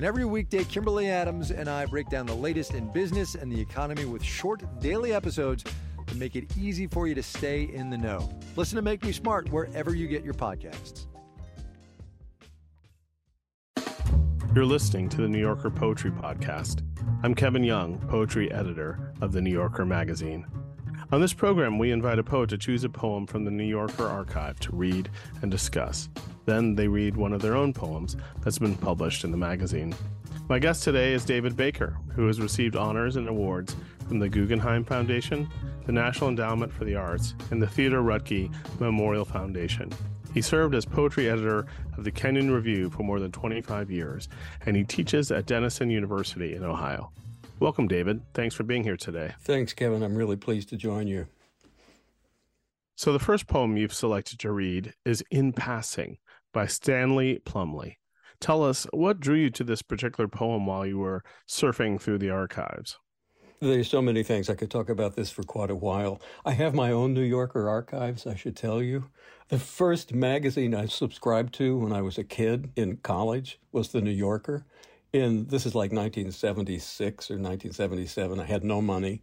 And every weekday, Kimberly Adams and I break down the latest in business and the economy with short daily episodes to make it easy for you to stay in the know. Listen to Make Me Smart wherever you get your podcasts. You're listening to the New Yorker Poetry Podcast. I'm Kevin Young, poetry editor of the New Yorker magazine. On this program, we invite a poet to choose a poem from the New Yorker archive to read and discuss. Then they read one of their own poems that's been published in the magazine. My guest today is David Baker, who has received honors and awards from the Guggenheim Foundation, the National Endowment for the Arts, and the Theodore Roethke Memorial Foundation. He served as poetry editor of the Kenyon Review for more than 25 years, and he teaches at Denison University in Ohio. Welcome, David. Thanks for being here today. Thanks, Kevin. I'm really pleased to join you. So, the first poem you've selected to read is In Passing by Stanley Plumly. Tell us what drew you to this particular poem while you were surfing through the archives. There's so many things. I could talk about this for quite a while. I have my own New Yorker archives, I should tell you. The first magazine I subscribed to when I was a kid in college was The New Yorker. In this is like 1976 or 1977. I had no money,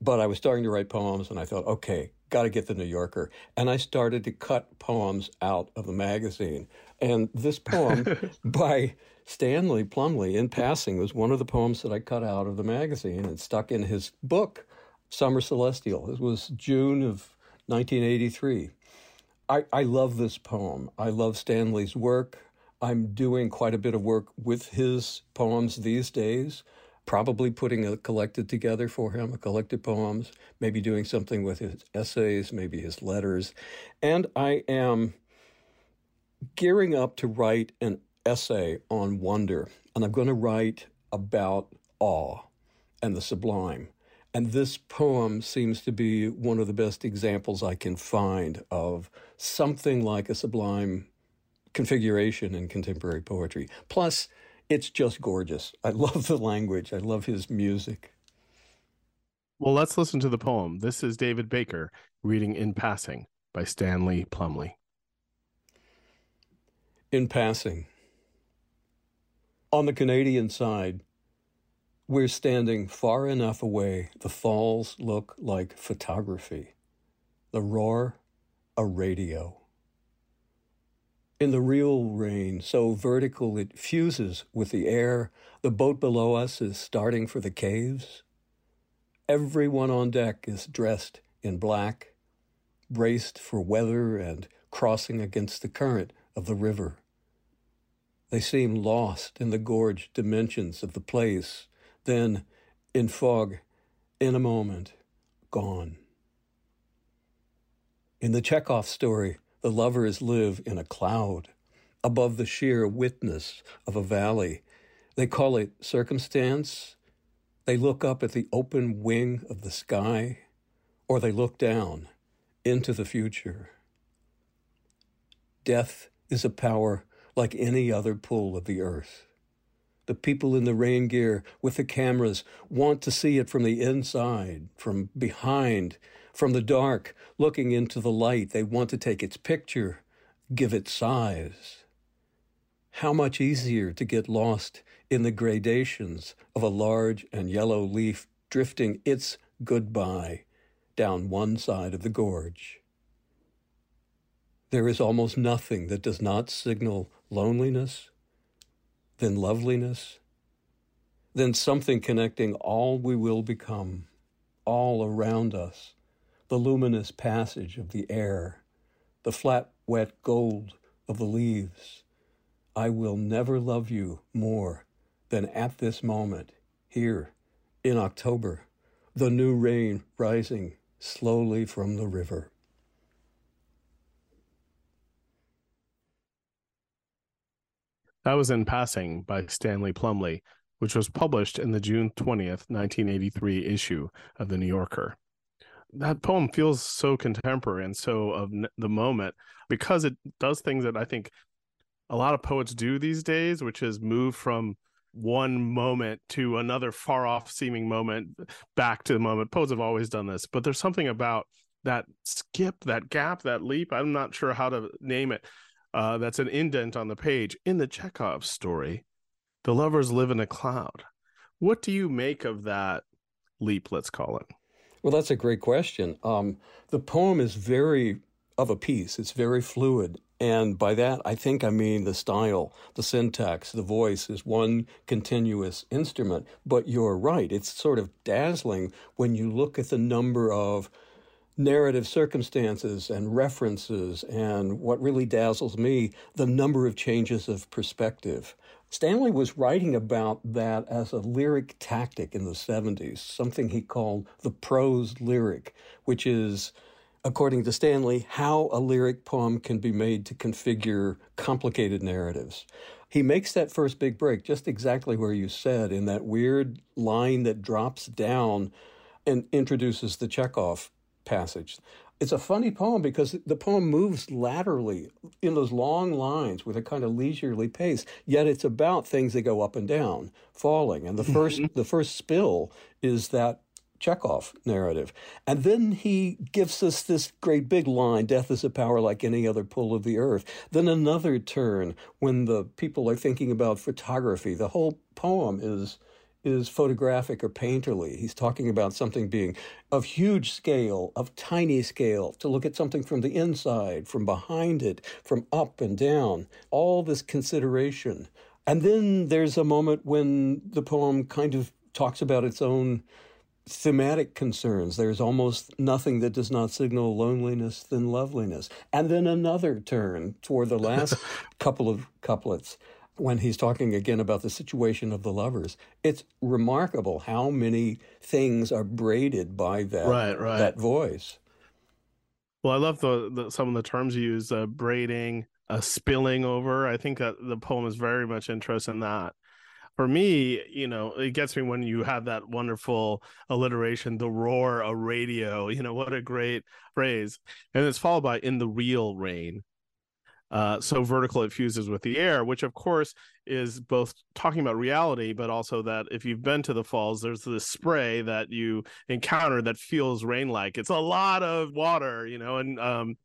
but I was starting to write poems and I thought, okay, got to get the New Yorker. And I started to cut poems out of the magazine. And this poem by Stanley Plumly, in passing, was one of the poems that I cut out of the magazine and stuck in his book, Summer Celestial. It was June of 1983. I, I love this poem. I love Stanley's work. I'm doing quite a bit of work with his poems these days probably putting a collected together for him, a collected poems, maybe doing something with his essays, maybe his letters. And I am gearing up to write an essay on wonder. And I'm going to write about awe and the sublime. And this poem seems to be one of the best examples I can find of something like a sublime configuration in contemporary poetry. Plus, it's just gorgeous. I love the language. I love his music. Well, let's listen to the poem. This is David Baker reading In Passing by Stanley Plumly. In Passing. On the Canadian side, we're standing far enough away, the falls look like photography. The roar, a radio in the real rain, so vertical it fuses with the air. The boat below us is starting for the caves. Everyone on deck is dressed in black, braced for weather and crossing against the current of the river. They seem lost in the gorge dimensions of the place, then, in fog, in a moment, gone. In the Chekhov story, the lovers live in a cloud above the sheer witness of a valley. They call it circumstance. They look up at the open wing of the sky, or they look down into the future. Death is a power like any other pull of the earth. The people in the rain gear with the cameras want to see it from the inside, from behind, from the dark, looking into the light, they want to take its picture, give it size. How much easier to get lost in the gradations of a large and yellow leaf drifting its goodbye down one side of the gorge. There is almost nothing that does not signal loneliness, then loveliness, then something connecting all we will become, all around us, the luminous passage of the air, the flat, wet gold of the leaves. I will never love you more than at this moment, here in October, the new rain rising slowly from the river. That was In Passing by Stanley Plumly, which was published in the June 20th, 1983 issue of The New Yorker. That poem feels so contemporary and so of the moment because it does things that I think a lot of poets do these days, which is move from one moment to another far off seeming moment back to the moment. Poets have always done this, but there's something about that skip, that gap, that leap. I'm not sure how to name it. Uh, that's an indent on the page in the Chekhov story. The lovers live in a cloud. What do you make of that leap? Let's call it. Well, that's a great question. Um, the poem is very of a piece. It's very fluid. And by that, I think I mean the style, the syntax, the voice is one continuous instrument. But you're right, it's sort of dazzling when you look at the number of narrative circumstances and references, and what really dazzles me, the number of changes of perspective. Stanley was writing about that as a lyric tactic in the 70s, something he called the prose lyric, which is according to Stanley, how a lyric poem can be made to configure complicated narratives. He makes that first big break just exactly where you said, in that weird line that drops down and introduces the Chekhov passage. It's a funny poem because the poem moves laterally in those long lines with a kind of leisurely pace, yet it's about things that go up and down, falling. And the mm-hmm. first the first spill is that Chekhov narrative. And then he gives us this great big line death is a power like any other pull of the earth. Then another turn when the people are thinking about photography. The whole poem is is photographic or painterly. He's talking about something being of huge scale, of tiny scale, to look at something from the inside, from behind it, from up and down, all this consideration. And then there's a moment when the poem kind of talks about its own thematic concerns. There's almost nothing that does not signal loneliness than loveliness. And then another turn toward the last couple of couplets when he's talking again about the situation of the lovers. It's remarkable how many things are braided by that right, right. that voice. Well, I love the, the some of the terms you use, uh, braiding, uh, spilling over. I think that the poem is very much interested in that for me, you know, it gets me when you have that wonderful alliteration, the roar of radio. You know, what a great phrase. And it's followed by in the real rain. Uh, so vertical it fuses with the air, which of course is both talking about reality, but also that if you've been to the falls, there's this spray that you encounter that feels rain like. It's a lot of water, you know, and um,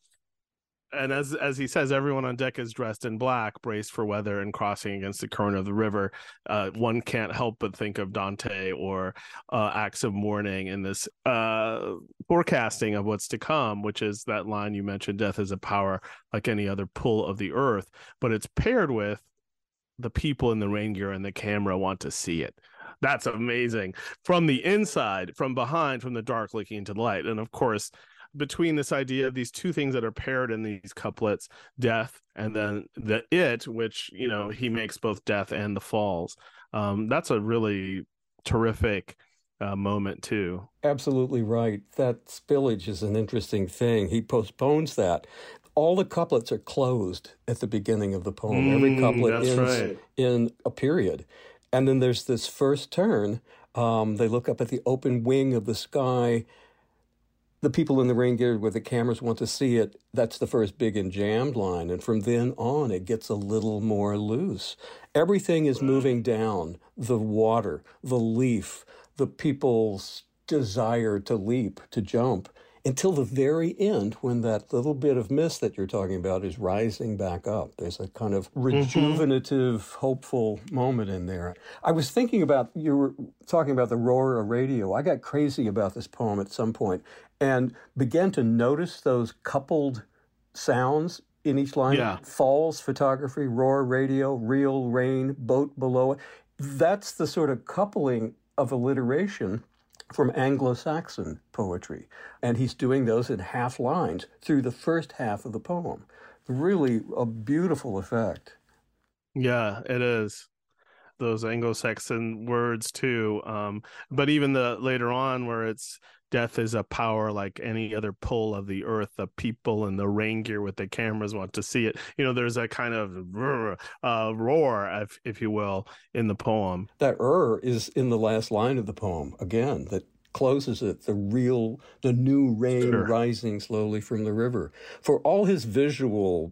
and as as he says, everyone on deck is dressed in black, braced for weather and crossing against the current of the river. Uh, one can't help but think of Dante or uh, Acts of Mourning in this uh, forecasting of what's to come, which is that line you mentioned: "Death is a power like any other pull of the earth," but it's paired with the people in the rain gear and the camera want to see it. That's amazing from the inside, from behind, from the dark looking into the light, and of course between this idea of these two things that are paired in these couplets death and then the it which you know he makes both death and the falls. Um, that's a really terrific uh, moment too. Absolutely right. That spillage is an interesting thing. He postpones that. All the couplets are closed at the beginning of the poem. Mm, every couplet ends right. in a period. And then there's this first turn um, they look up at the open wing of the sky the people in the rain gear where the cameras want to see it, that's the first big and jammed line. And from then on, it gets a little more loose. Everything is moving down the water, the leaf, the people's desire to leap, to jump until the very end when that little bit of mist that you're talking about is rising back up. There's a kind of mm-hmm. rejuvenative, mm-hmm. hopeful moment in there. I was thinking about, you were talking about the roar of radio. I got crazy about this poem at some point and began to notice those coupled sounds in each line. Yeah. Falls, photography, roar, radio, real, rain, boat below it. that's the sort of coupling of alliteration from Anglo Saxon poetry. And he's doing those in half lines through the first half of the poem. Really a beautiful effect. Yeah, it is. Those Anglo-Saxon words too. Um, but even the later on where it's death is a power like any other pull of the earth, the people and the rain gear with the cameras want to see it. You know, there's a kind of uh, roar, if, if you will, in the poem. That er is in the last line of the poem again, that closes it, the real, the new rain sure. rising slowly from the river. For all his visual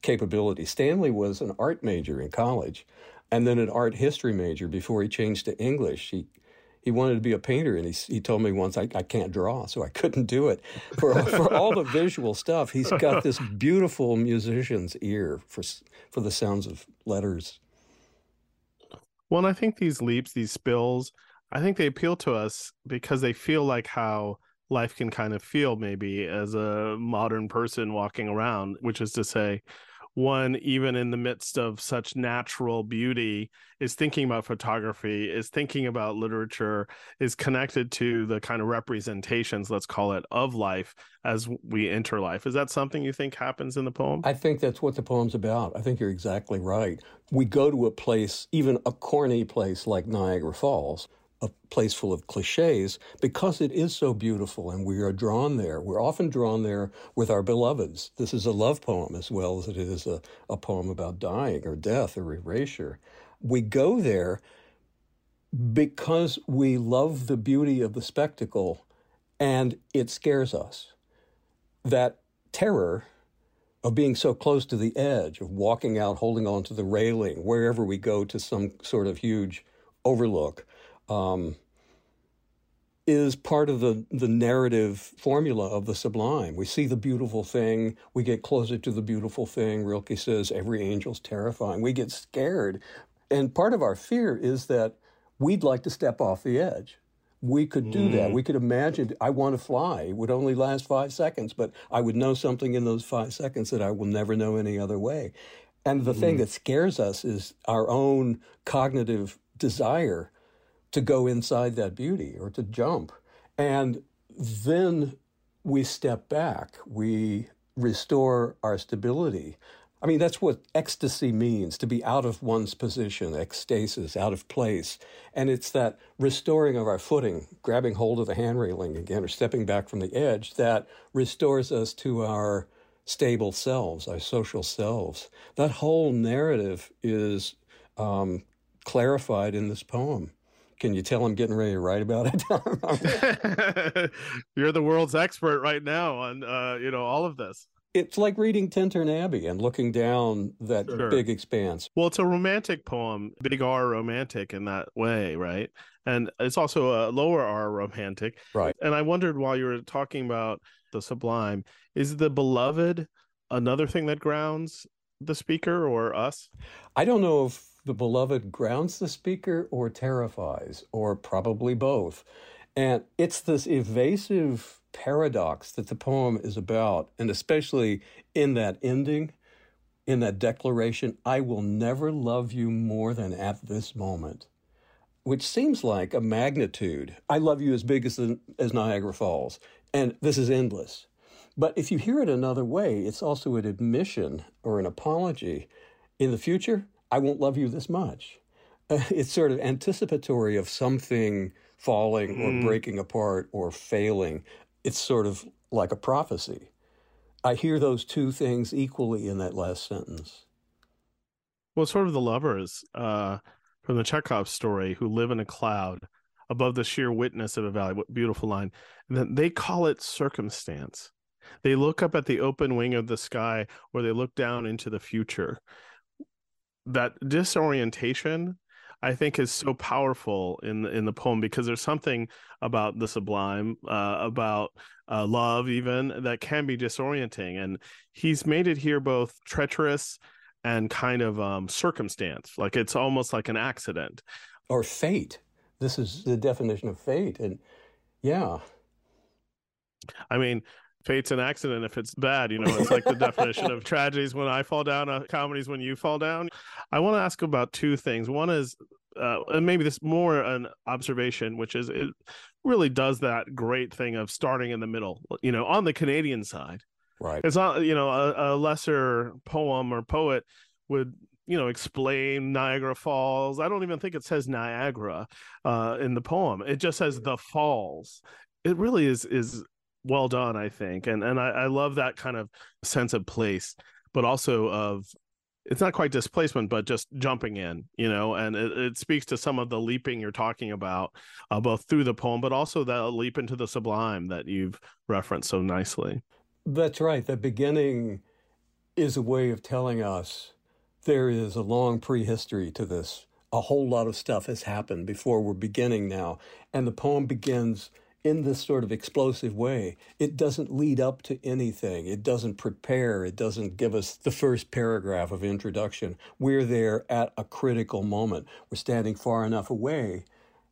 capability, Stanley was an art major in college and then an art history major before he changed to English. He he wanted to be a painter, and he he told me once I, I can't draw, so I couldn't do it. For for all the visual stuff, he's got this beautiful musician's ear for for the sounds of letters. Well, and I think these leaps, these spills, I think they appeal to us because they feel like how life can kind of feel maybe as a modern person walking around, which is to say, one even in the midst of such natural beauty is thinking about photography is thinking about literature is connected to the kind of representations let's call it of life as we enter life. Is that something you think happens in the poem? I think that's what the poem's about. I think you're exactly right. We go to a place even a corny place like niagara falls a place full of cliches because it is so beautiful and we are drawn there. We're often drawn there with our beloveds. This is a love poem as well as it is a, a poem about dying or death or erasure. We go there because we love the beauty of the spectacle and it scares us. That terror of being so close to the edge, of walking out, holding on to the railing, wherever we go to some sort of huge overlook um, is part of the, the narrative formula of the sublime. We see the beautiful thing, we get closer to the beautiful thing. Rilke says every angel's terrifying. We get scared. And part of our fear is that we'd like to step off the edge. We could do mm. that. We could imagine, I want to fly. It would only last five seconds, but I would know something in those five seconds that I will never know any other way. And the mm. thing that scares us is our own cognitive desire to go inside that beauty or to jump. And then we step back, we restore our stability. I mean, that's what ecstasy means to be out of one's position, ecstasis, out of place. And it's that restoring of our footing, grabbing hold of the hand railing again, or stepping back from the edge that restores us to our stable selves, our social selves. That whole narrative is um, clarified in this poem. Can you tell I'm getting ready to write about it? You're the world's expert right now on uh, you know all of this. It's like reading Tintern Abbey and looking down that sure. big expanse. Well, it's a romantic poem, big R romantic in that way, right? And it's also a lower R romantic. Right. And I wondered while you were talking about the sublime, is the beloved another thing that grounds the speaker or us? I don't know if the beloved grounds the speaker or terrifies, or probably both. And it's this evasive paradox that the poem is about, and especially in that ending, in that declaration, I will never love you more than at this moment, which seems like a magnitude. I love you as big as, the, as Niagara Falls, and this is endless. But if you hear it another way, it's also an admission or an apology. In the future, I won't love you this much. Uh, it's sort of anticipatory of something falling mm. or breaking apart or failing. It's sort of like a prophecy. I hear those two things equally in that last sentence. Well, sort of the lovers uh, from the Chekhov story who live in a cloud above the sheer witness of a valley. What beautiful line. And then they call it circumstance. They look up at the open wing of the sky or they look down into the future that disorientation I think is so powerful in in the poem because there's something about the sublime, uh, about uh, love, even that can be disorienting, and he's made it here both treacherous and kind of um, circumstance, like it's almost like an accident. Or fate. This is the definition of fate, and yeah, I mean, fate's an accident if it's bad. You know, it's like the definition of tragedies when I fall down, uh, comedies when you fall down. I want to ask about two things. One is uh, and maybe this more an observation, which is it really does that great thing of starting in the middle. You know, on the Canadian side, right? It's not you know a, a lesser poem or poet would you know explain Niagara Falls. I don't even think it says Niagara uh, in the poem. It just says the falls. It really is is well done, I think, and and I, I love that kind of sense of place, but also of it's not quite displacement, but just jumping in, you know, and it, it speaks to some of the leaping you're talking about, uh, both through the poem, but also that leap into the sublime that you've referenced so nicely. That's right. The beginning is a way of telling us there is a long prehistory to this. A whole lot of stuff has happened before we're beginning now. And the poem begins in this sort of explosive way. It doesn't lead up to anything, it doesn't prepare, it doesn't give us the first paragraph of introduction. We're there at a critical moment. We're standing far enough away,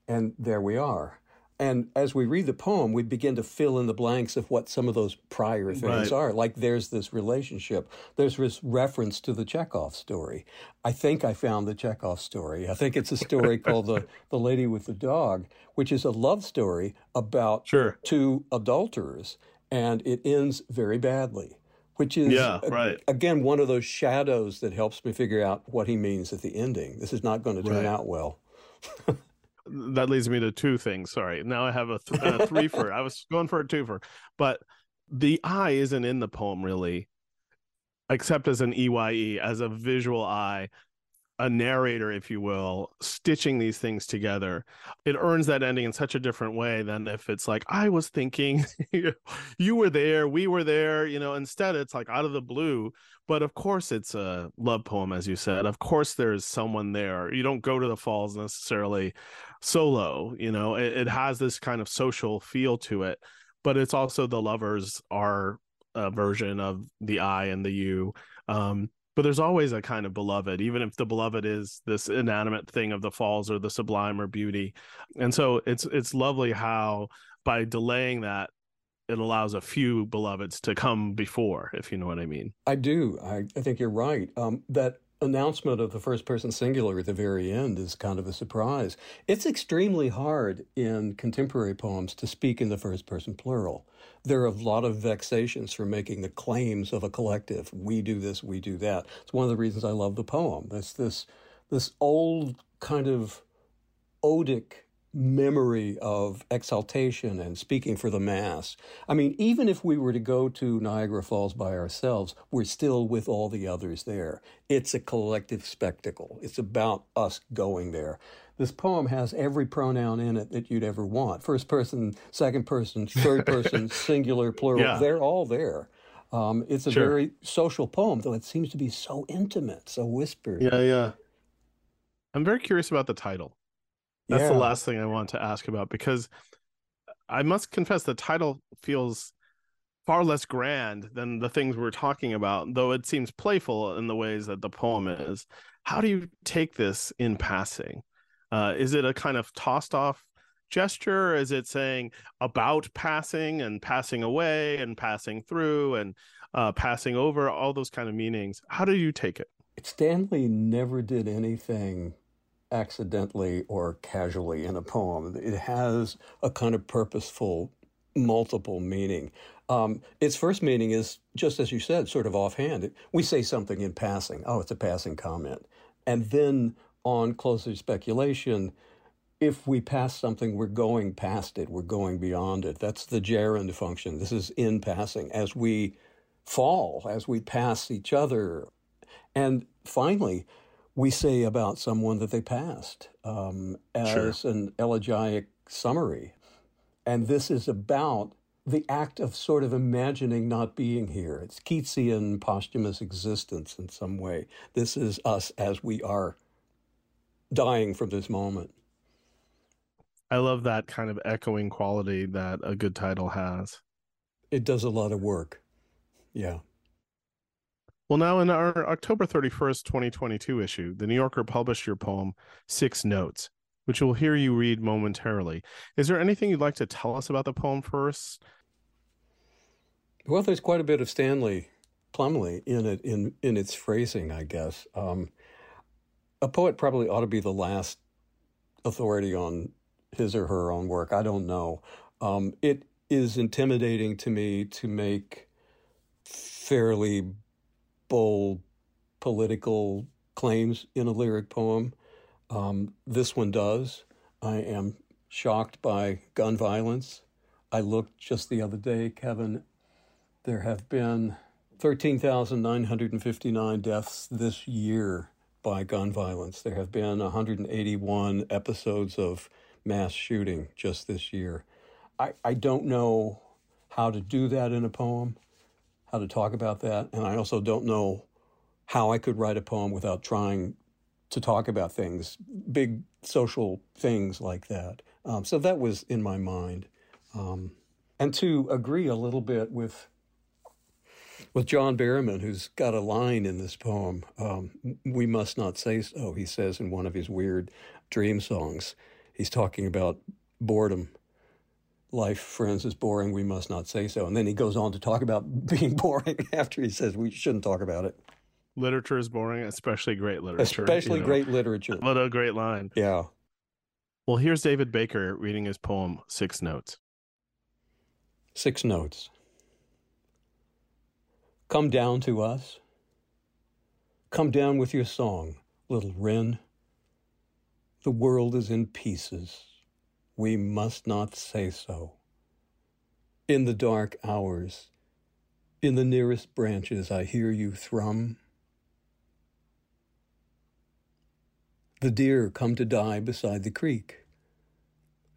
and there we are. And as we read the poem, we begin to fill in the blanks of what some of those prior things right. are. Like there's this relationship, there's this reference to the Chekhov story. I think I found the Chekhov story. I think it's a story called the, the Lady with the Dog, which is a love story about sure. two adulterers. And it ends very badly which is yeah, right. again one of those shadows that helps me figure out what he means at the ending. This is not going to turn right. out well. that leads me to two things. Sorry. Now I have a, th- a three for. I was going for a two for, but the eye isn't in the poem really, except as an EYE, as a visual eye, a narrator, if you will, stitching these things together. It earns that ending in such a different way than if it's like, I was thinking, you were there, we were there, you know, instead it's like out of the blue. But of course, it's a love poem, as you said. Of course, there's someone there. You don't go to the falls necessarily solo, you know, it, it has this kind of social feel to it. But it's also the lovers are a version of the I and the you. Um, but there's always a kind of beloved even if the beloved is this inanimate thing of the falls or the sublime or beauty. And so it's it's lovely how by delaying that it allows a few beloveds to come before if you know what i mean. I do. I, I think you're right. Um, that announcement of the first person singular at the very end is kind of a surprise it's extremely hard in contemporary poems to speak in the first person plural there are a lot of vexations for making the claims of a collective. We do this, we do that. It's one of the reasons I love the poem. It's this this old kind of odic memory of exaltation and speaking for the mass. I mean, even if we were to go to Niagara Falls by ourselves, we're still with all the others there. It's a collective spectacle. It's about us going there. This poem has every pronoun in it that you'd ever want first person, second person, third person, singular, plural. Yeah. They're all there. Um, it's a sure. very social poem, though it seems to be so intimate, so whispered. Yeah, yeah. I'm very curious about the title. That's yeah. the last thing I want to ask about because I must confess the title feels far less grand than the things we're talking about, though it seems playful in the ways that the poem is. How do you take this in passing? Uh, is it a kind of tossed off gesture? Is it saying about passing and passing away and passing through and uh, passing over, all those kind of meanings? How do you take it? Stanley never did anything accidentally or casually in a poem. It has a kind of purposeful, multiple meaning. Um, its first meaning is, just as you said, sort of offhand. We say something in passing. Oh, it's a passing comment. And then on closer speculation, if we pass something, we're going past it, we're going beyond it. That's the gerund function. This is in passing as we fall, as we pass each other. And finally, we say about someone that they passed um, as sure. an elegiac summary. And this is about the act of sort of imagining not being here. It's Keatsian posthumous existence in some way. This is us as we are dying from this moment. I love that kind of echoing quality that a good title has. It does a lot of work. Yeah. Well, now in our October 31st, 2022 issue, the New Yorker published your poem, Six Notes, which we'll hear you read momentarily. Is there anything you'd like to tell us about the poem first? Well, there's quite a bit of Stanley Plumly in it, in, in its phrasing, I guess. Um, a poet probably ought to be the last authority on his or her own work. I don't know. Um, it is intimidating to me to make fairly bold political claims in a lyric poem. Um, this one does. I am shocked by gun violence. I looked just the other day, Kevin. There have been 13,959 deaths this year by gun violence. There have been 181 episodes of mass shooting just this year. I, I don't know how to do that in a poem, how to talk about that. And I also don't know how I could write a poem without trying to talk about things, big social things like that. Um, so that was in my mind. Um, and to agree a little bit with with John Berryman, who's got a line in this poem, um, "We must not say so." He says in one of his weird dream songs, he's talking about boredom. Life, friends, is boring. We must not say so. And then he goes on to talk about being boring after he says we shouldn't talk about it. Literature is boring, especially great literature. Especially you know. great literature. What a great line. Yeah. Well, here's David Baker reading his poem, Six Notes. Six Notes. Come down to us. Come down with your song, little wren. The world is in pieces. We must not say so. In the dark hours, in the nearest branches, I hear you thrum. The deer come to die beside the creek.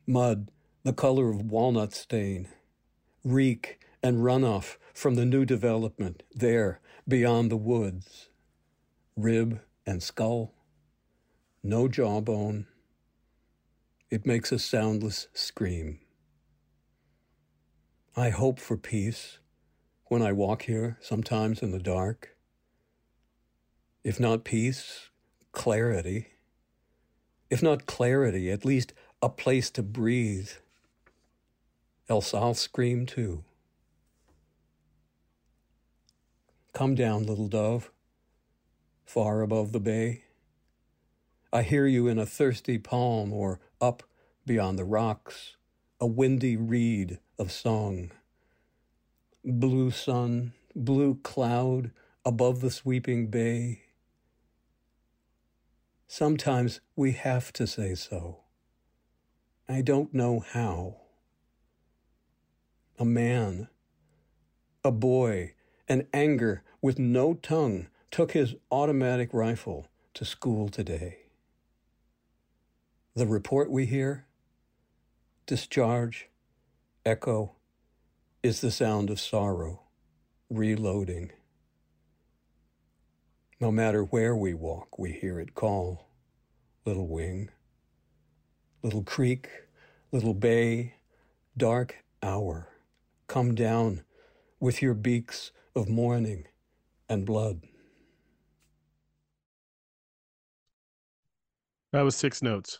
Mud, the color of walnut stain, reek and runoff from the new development there beyond the woods. Rib and skull, no jawbone. It makes a soundless scream. I hope for peace when I walk here, sometimes in the dark. If not peace, clarity. If not clarity, at least a place to breathe. Else I'll scream too. Come down, little dove, far above the bay. I hear you in a thirsty palm or up beyond the rocks, a windy reed of song. Blue sun, blue cloud above the sweeping bay. Sometimes we have to say so. I don't know how. A man, a boy, an anger with no tongue took his automatic rifle to school today. The report we hear, discharge, echo, is the sound of sorrow, reloading. No matter where we walk, we hear it call. Little wing, little creek, little bay, dark hour, come down with your beaks of mourning and blood. That was Six Notes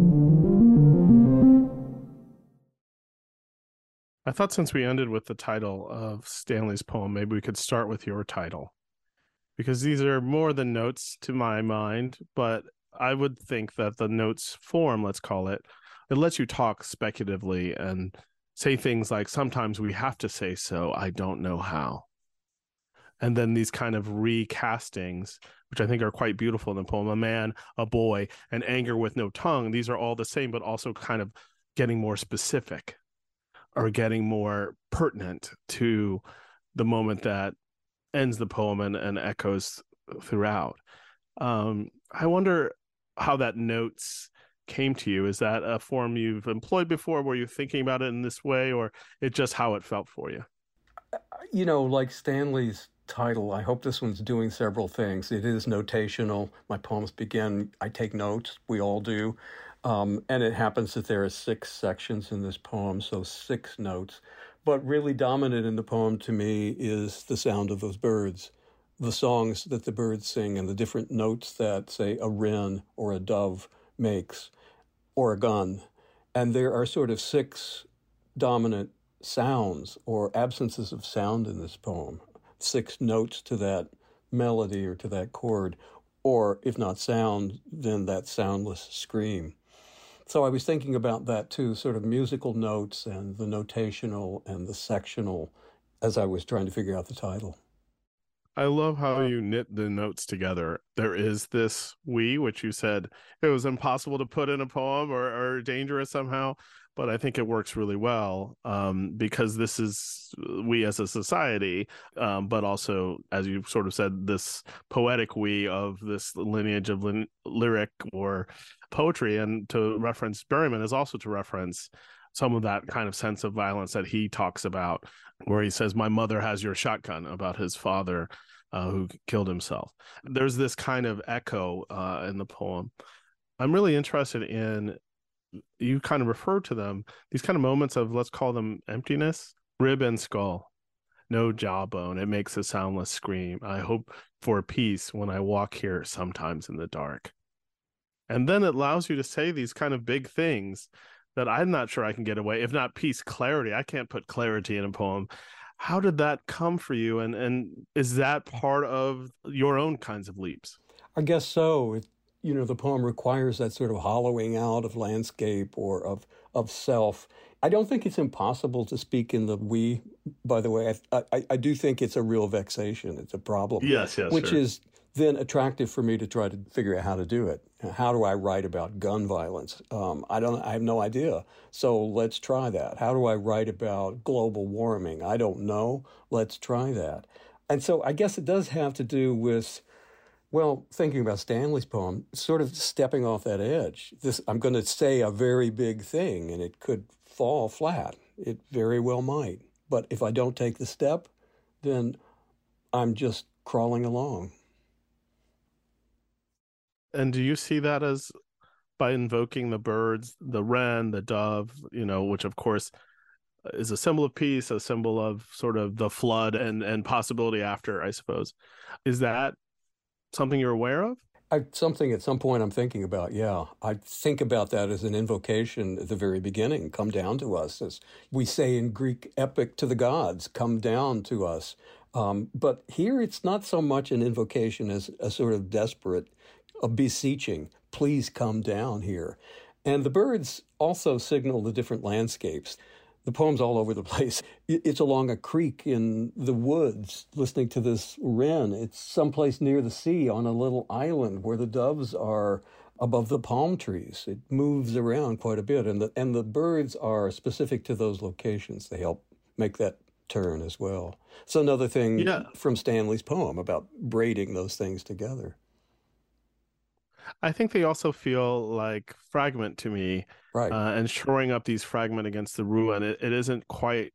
I thought since we ended with the title of Stanley's poem, maybe we could start with your title. Because these are more than notes to my mind, but I would think that the notes form, let's call it, it lets you talk speculatively and say things like sometimes we have to say so i don't know how and then these kind of recastings which i think are quite beautiful in the poem a man a boy and anger with no tongue these are all the same but also kind of getting more specific or getting more pertinent to the moment that ends the poem and, and echoes throughout. Um, i wonder how that notes came to you. Is that a form you've employed before? Were you thinking about it in this way or it just how it felt for you? You know like stanley's title i hope this one's doing several things. It is notational. My poems begin i take notes we all do Um, and it happens that there are six sections in this poem, so six notes. But really dominant in the poem to me is the sound of those birds, the songs that the birds sing, and the different notes that, say, a wren or a dove makes, or a gun. And there are sort of six dominant sounds or absences of sound in this poem, six notes to that melody or to that chord, or if not sound, then that soundless scream. So I was thinking about that too, sort of musical notes and the notational and the sectional as I was trying to figure out the title. I love how you knit the notes together. There is this we, which you said it was impossible to put in a poem or, or dangerous somehow, but I think it works really well um, because this is we as a society, um, but also, as you sort of said, this poetic we of this lineage of lyric or poetry. And to reference Berryman is also to reference some of that kind of sense of violence that he talks about, where he says, My mother has your shotgun about his father uh, who killed himself. There's this kind of echo uh, in the poem. I'm really interested in you kind of refer to them these kind of moments of let's call them emptiness rib and skull. No jawbone. It makes a soundless scream. I hope for peace when i walk here sometimes in the dark. And then it allows you to say these kind of big things that i'm not sure i can get away if not peace clarity. I can't put clarity in a poem. How did that come for you? And and is that part of your own kinds of leaps? I guess so. It, you know, the poem requires that sort of hollowing out of landscape or of of self. I don't think it's impossible to speak in the we. By the way, I, I, I do think it's a real vexation. It's a problem. Yes, yes, which sure. is then attractive for me to try to figure out how to do it. How do I write about gun violence? Um, I don't. I have no idea. So let's try that. How do I write about global warming? I don't know. Let's try that. And so I guess it does have to do with well, thinking about Stanley's poem, sort of stepping off that edge. This I'm going to say a very big thing and it could fall flat. It very well might. But if I don't take the step, then I'm just crawling along. And do you see that as by invoking the birds, the wren, the dove, you know, which of course is a symbol of peace, a symbol of sort of the flood and and possibility after, I suppose. Is that something you're aware of? I, something at some point I'm thinking about, yeah. I think about that as an invocation at the very beginning. Come down to us, as we say in Greek epic to the gods, come down to us. Um, but here it's not so much an invocation as a sort of desperate, a beseeching, please come down here. And the birds also signal the different landscapes the poem's all over the place. It's along a creek in the woods, listening to this wren. It's someplace near the sea on a little island where the doves are above the palm trees. It moves around quite a bit, and the and the birds are specific to those locations. They help make that turn as well. So another thing yeah. from Stanley's poem about braiding those things together. I think they also feel like fragment to me, right? Uh, and shoring up these fragment against the ruin, it, it isn't quite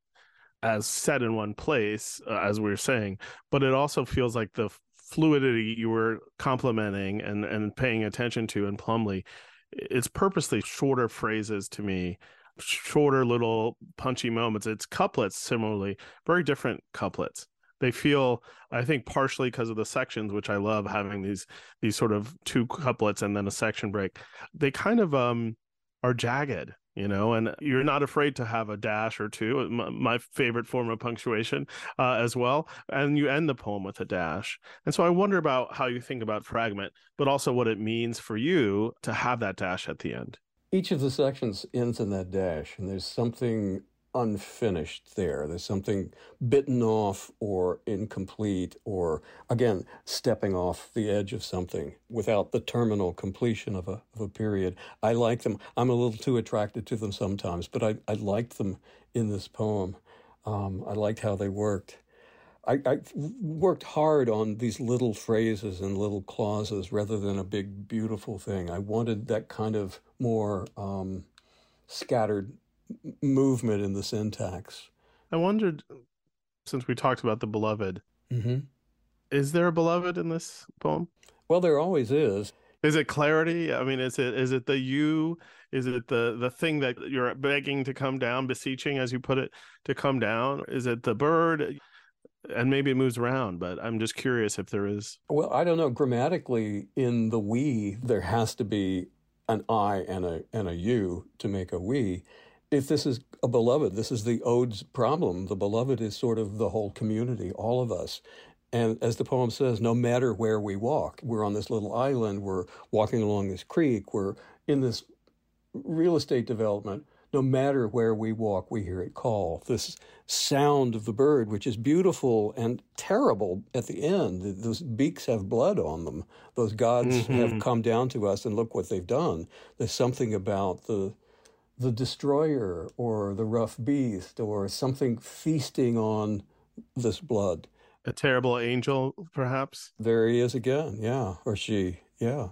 as set in one place uh, as we are saying, but it also feels like the fluidity you were complimenting and and paying attention to in Plumly. It's purposely shorter phrases to me, shorter little punchy moments. It's couplets similarly, very different couplets they feel i think partially because of the sections which i love having these these sort of two couplets and then a section break they kind of um are jagged you know and you're not afraid to have a dash or two my, favorite form of punctuation uh, as well and you end the poem with a dash. And so i wonder about how you think about fragment but also what it means for you to have that dash at the end. Each of the sections ends in that dash and there's something unfinished there. There's something bitten off or incomplete or, again, stepping off the edge of something without the terminal completion of a, of a period. I like them. I'm a little too attracted to them sometimes, but I, I liked them in this poem. Um, I liked how they worked. I, I, worked hard on these little phrases and little clauses rather than a big, beautiful thing. I wanted that kind of more um, scattered movement in the syntax. I wondered, since we talked about the beloved, mm-hmm. is there a beloved in this poem? Well, there always is. Is it clarity? I mean, is it is it the you? Is it the the thing that you're begging to come down, beseeching, as you put it, to come down? Is it the bird? And maybe it moves around, but I'm just curious if there is. Well, I don't know. Grammatically, in the we, there has to be an I and a and a you to make a we. If this is a beloved, this is the ode's problem. The beloved is sort of the whole community, all of us. And as the poem says, no matter where we walk, we're on this little island, we're walking along this creek, we're in this real estate development. No matter where we walk, we hear it call. This sound of the bird, which is beautiful and terrible at the end. Those beaks have blood on them. Those gods mm-hmm. have come down to us, and look what they've done. There's something about the the destroyer or the rough beast or something feasting on this blood a terrible angel, perhaps. There he is again, yeah, or she, yeah.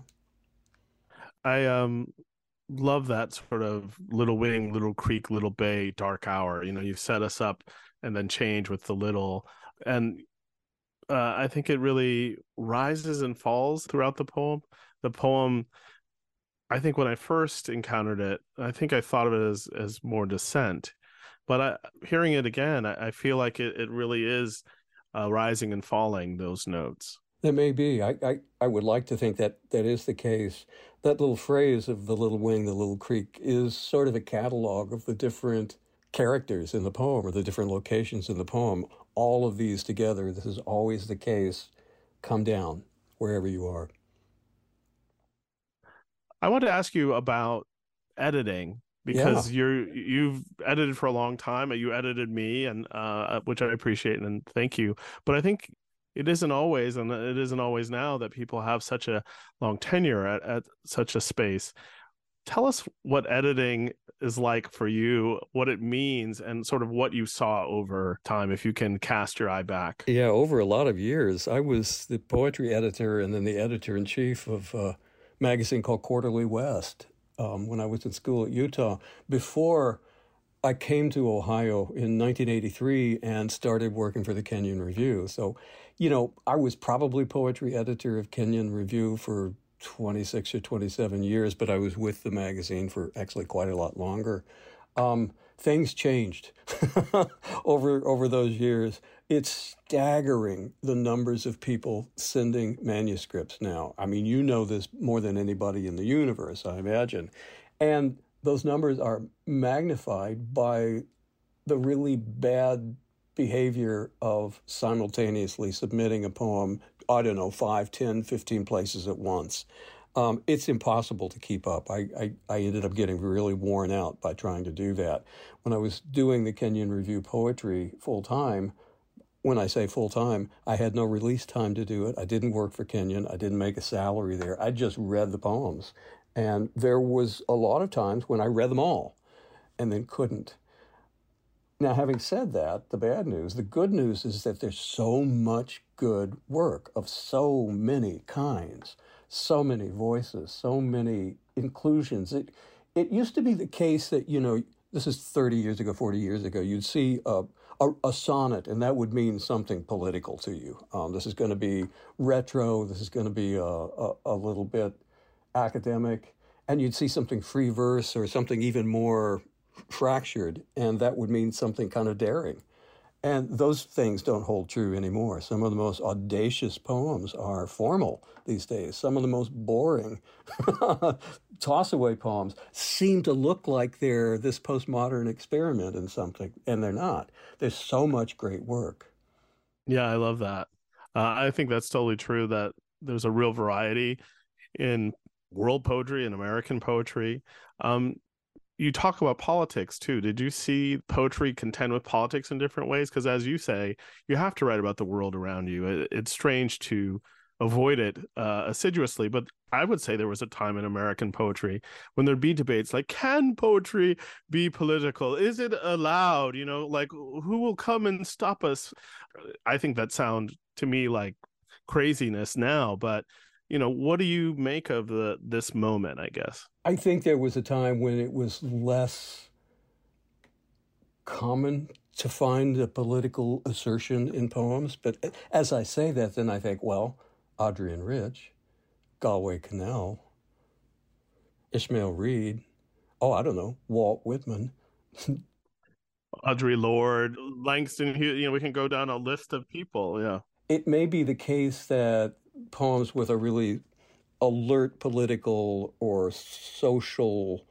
I um love that sort of little wing, little creek, little bay, dark hour. You know, you set us up and then change with the little, and uh, I think it really rises and falls throughout the poem. The poem, I think, when I first encountered it, I think I thought of it as as more descent, but I, hearing it again, I, I feel like it it really is uh, rising and falling those notes. It may be. I, I, I would like to think that that is the case. That little phrase of the little wing, the little creek, is sort of a catalog of the different characters in the poem or the different locations in the poem. All of these together, this is always the case. Come down wherever you are. I want to ask you about editing because yeah. you're you've edited for a long time you edited me and uh, which i appreciate and thank you. But i think it isn't always and it isn't always now that people have such a long tenure at, at such a space. Tell us what editing is like for you what it means and sort of what you saw over time if you can cast your eye back. Yeah over a lot of years i was the poetry editor and then the editor-in-chief of a magazine called quarterly west um, when I was in school at Utah before I came to Ohio in 1983 and started working for the Kenyon Review. So, you know, I was probably poetry editor of Kenyon Review for 26 or 27 years, but I was with the magazine for actually quite a lot longer. Um, things changed over over those years. It's staggering the numbers of people sending manuscripts now. I mean, you know this more than anybody in the universe, I imagine. And those numbers are magnified by the really bad behavior of simultaneously submitting a poem, I don't know, 5, 10, 15 places at once. Um, it's impossible to keep up. I, I, I, ended up getting really worn out by trying to do that. When I was doing the Kenyon Review poetry full time, when I say full time, I had no release time to do it. I didn't work for Kenyon. I didn't make a salary there. I just read the poems. And there was a lot of times when I read them all and then couldn't. Now, having said that, the bad news, the good news is that there's so much good work of so many kinds so many voices, so many inclusions. It it used to be the case that you know this is 30 years ago, 40 years ago. You'd see a, a, a sonnet, and that would mean something political to you. Um, this is going to be retro. This is going to be a, a, a little bit academic, and you'd see something free verse or something even more fractured, and that would mean something kind of daring. And those things don't hold true anymore. Some of the most audacious poems are formal these days. Some of the most boring toss away poems seem to look like they're this postmodern experiment in something, and they're not. There's so much great work. Yeah, I love that. Uh, I think that's totally true that there's a real variety in world poetry and American poetry. Um, you talk about politics too. Did you see poetry contend with politics in different ways? Because as you say, you have to write about the world around you. It, it's strange to avoid it uh, assiduously, but I would say there was a time in American poetry when there'd be debates like, can poetry be political? Is it allowed? You know, like who will come and stop us? I think that sound to me like craziness now, but you know what do you make of the this moment i guess i think there was a time when it was less common to find a political assertion in poems but as i say that then i think well adrienne rich Galway Kinnell, Ishmael Reed, oh, I don't know, Walt Whitman. Audre Lorde, Langston, you know, we can go down a list of people. Yeah. It may be the case that poems with a really alert political or social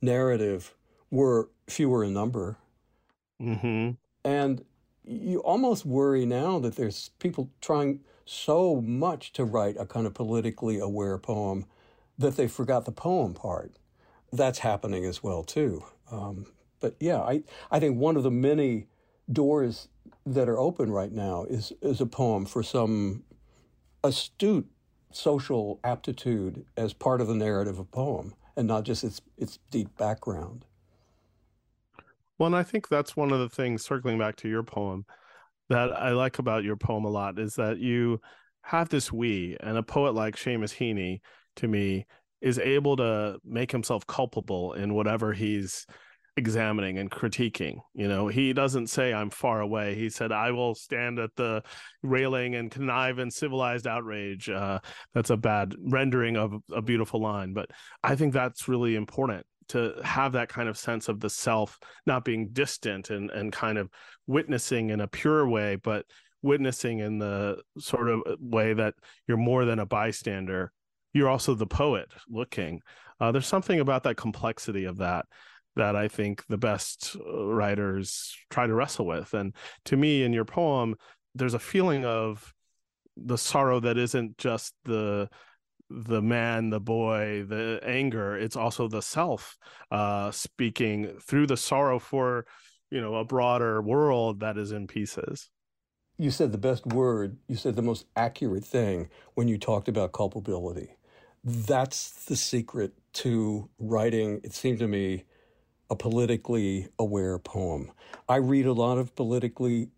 narrative were fewer in number. Mm-hmm. And you almost worry now that there's people trying so much to write a kind of politically aware poem that they forgot the poem part. That's happening as well too. Um, but yeah, I, I think one of the many doors that are open right now is is a poem for some astute social aptitude as part of the narrative of poem and not just its its deep background. Well, and I think that's one of the things, circling back to your poem, that I like about your poem a lot is that you have this we, and a poet like Seamus Heaney, to me, is able to make himself culpable in whatever he's examining and critiquing. You know, he doesn't say, I'm far away. He said, I will stand at the railing and connive in civilized outrage. Uh, that's a bad rendering of a beautiful line. But I think that's really important to have that kind of sense of the self not being distant and, and kind of witnessing in a pure way, but witnessing in the sort of way that you're more than a bystander. You're also the poet looking. Uh, there's something about that complexity of that that I think the best uh, writers try to wrestle with. And to me, in your poem, there's a feeling of the sorrow that isn't just the the man the boy the anger. It's also the self uh speaking through the sorrow for you know a broader world that is in pieces. You said the best word. You said the most accurate thing when you talked about culpability. That's the secret to writing it seemed to me a politically aware poem. I read a lot of politically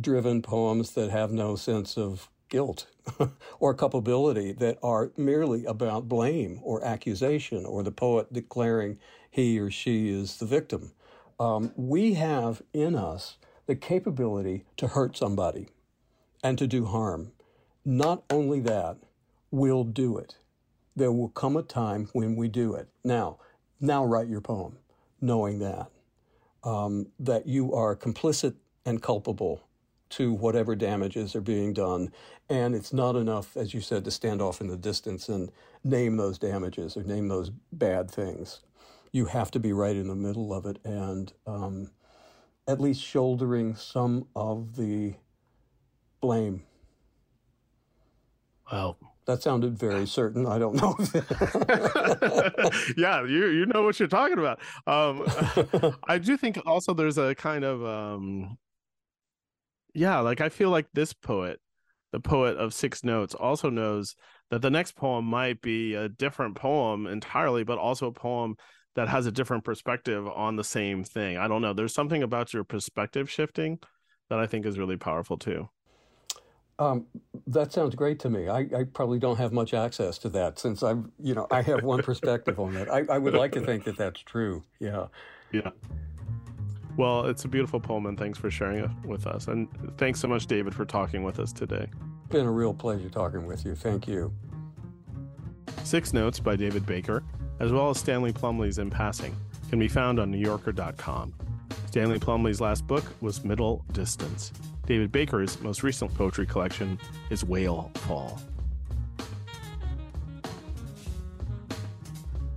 driven poems that have no sense of guilt or culpability that are merely about blame or accusation or the poet declaring he or she is the victim. Um, we have in us the capability to hurt somebody and to do harm. Not only that, we'll do it. There will come a time when we do it. Now, now write your poem knowing that, um, that you are complicit and culpable to whatever damages are being done. And it's not enough, as you said, to stand off in the distance and name those damages or name those bad things. You have to be right in the middle of it and um, at least shouldering some of the blame. Well, that sounded very certain. I don't know. yeah, you you know what you're talking about. Um, I do think also there's a kind of um, yeah, like I feel like this poet, the poet of six notes, also knows that the next poem might be a different poem entirely, but also a poem that has a different perspective on the same thing. I don't know. There's something about your perspective shifting that I think is really powerful too. Um, that sounds great to me. I, I, probably don't have much access to that since I'm, you know, I have one perspective on that. I, I, would like to think that that's true. Yeah. Yeah. Well, it's a beautiful poem, and thanks for sharing it with us. And thanks so much, David, for talking with us today. It's been a real pleasure talking with you. Thank you. Six Notes by David Baker, as well as Stanley Plumly's In Passing, can be found on NewYorker.com. Stanley Plumly's last book was Middle Distance. David Baker's most recent poetry collection is Whale Fall.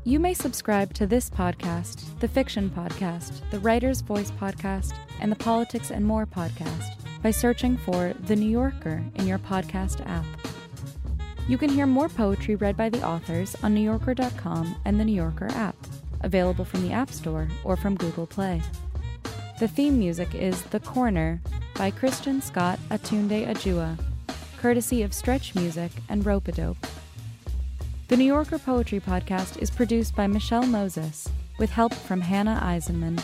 You may subscribe to this podcast, the Fiction Podcast, the Writer's Voice Podcast, and the Politics and More Podcast by searching for The New Yorker in your podcast app. You can hear more poetry read by the authors on NewYorker.com and the New Yorker app, available from the App Store or from Google Play. The theme music is The Corner by Christian Scott aTunde Adjuah, courtesy of Stretch Music and Rope-a-Dope. The New Yorker Poetry Podcast is produced by Michelle Moses, with help from Hannah Eisenman.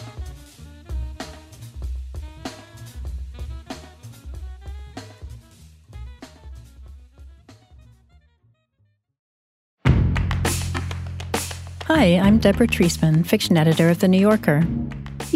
Hi, I'm Deborah Treisman, fiction editor of The New Yorker.